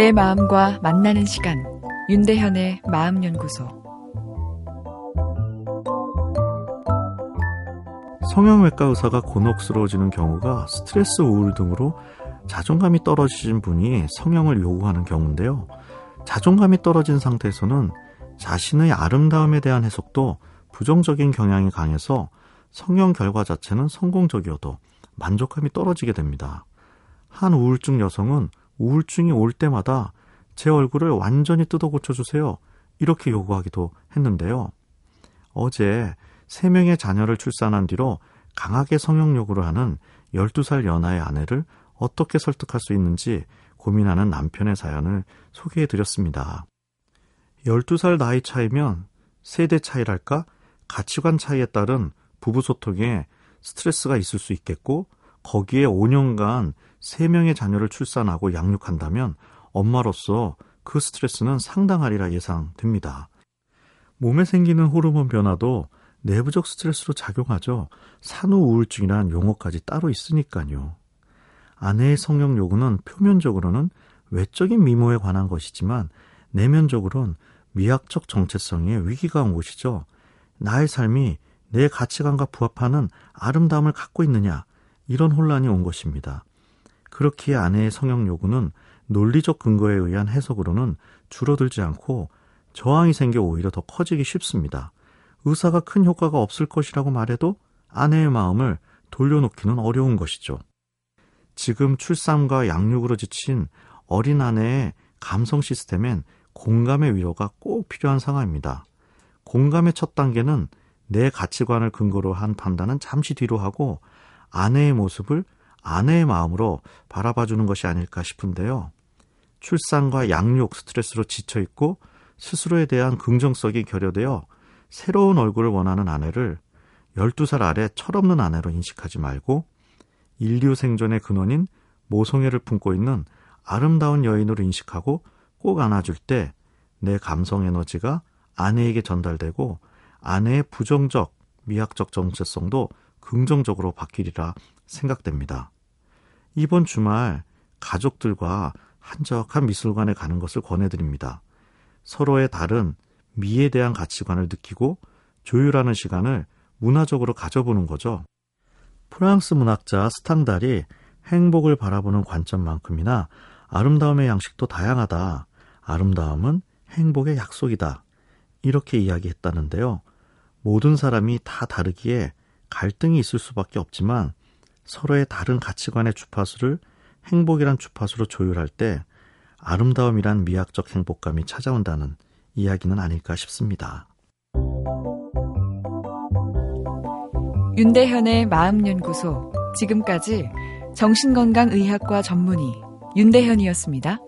내 마음과 만나는 시간 윤대현의 마음연구소 성형외과 의사가 곤혹스러워지는 경우가 스트레스 우울 등으로 자존감이 떨어지신 분이 성형을 요구하는 경우인데요. 자존감이 떨어진 상태에서는 자신의 아름다움에 대한 해석도 부정적인 경향이 강해서 성형 결과 자체는 성공적이어도 만족감이 떨어지게 됩니다. 한 우울증 여성은 우울증이 올 때마다 제 얼굴을 완전히 뜯어 고쳐주세요. 이렇게 요구하기도 했는데요. 어제 3명의 자녀를 출산한 뒤로 강하게 성형 요구를 하는 12살 연하의 아내를 어떻게 설득할 수 있는지 고민하는 남편의 사연을 소개해 드렸습니다. 12살 나이 차이면 세대 차이랄까 가치관 차이에 따른 부부 소통에 스트레스가 있을 수 있겠고 거기에 5년간 3명의 자녀를 출산하고 양육한다면 엄마로서 그 스트레스는 상당하리라 예상됩니다. 몸에 생기는 호르몬 변화도 내부적 스트레스로 작용하죠. 산후 우울증이란 용어까지 따로 있으니까요. 아내의 성형 요구는 표면적으로는 외적인 미모에 관한 것이지만 내면적으로는 미학적 정체성에 위기가 온 것이죠. 나의 삶이 내 가치관과 부합하는 아름다움을 갖고 있느냐 이런 혼란이 온 것입니다. 그렇기에 아내의 성형 요구는 논리적 근거에 의한 해석으로는 줄어들지 않고 저항이 생겨 오히려 더 커지기 쉽습니다. 의사가 큰 효과가 없을 것이라고 말해도 아내의 마음을 돌려놓기는 어려운 것이죠. 지금 출산과 양육으로 지친 어린 아내의 감성 시스템엔 공감의 위로가 꼭 필요한 상황입니다. 공감의 첫 단계는 내 가치관을 근거로 한 판단은 잠시 뒤로 하고 아내의 모습을 아내의 마음으로 바라봐 주는 것이 아닐까 싶은데요. 출산과 양육 스트레스로 지쳐 있고 스스로에 대한 긍정성이 결여되어 새로운 얼굴을 원하는 아내를 12살 아래 철없는 아내로 인식하지 말고 인류 생존의 근원인 모성애를 품고 있는 아름다운 여인으로 인식하고 꼭 안아줄 때 내 감성 에너지가 아내에게 전달되고 아내의 부정적, 미학적 정체성도 긍정적으로 바뀌리라 생각됩니다. 이번 주말 가족들과 한적한 미술관에 가는 것을 권해드립니다. 서로의 다른 미에 대한 가치관을 느끼고 조율하는 시간을 문화적으로 가져보는 거죠. 프랑스 문학자 스탕달이 행복을 바라보는 관점만큼이나 아름다움의 양식도 다양하다. 아름다움은 행복의 약속이다. 이렇게 이야기했다는데요. 모든 사람이 다 다르기에 갈등이 있을 수밖에 없지만 서로의 다른 가치관의 주파수를 행복이란 주파수로 조율할 때 아름다움이란 미학적 행복감이 찾아온다는 이야기는 아닐까 싶습니다. 윤대현의 마음연구소 지금까지 정신건강의학과 전문의 윤대현이었습니다.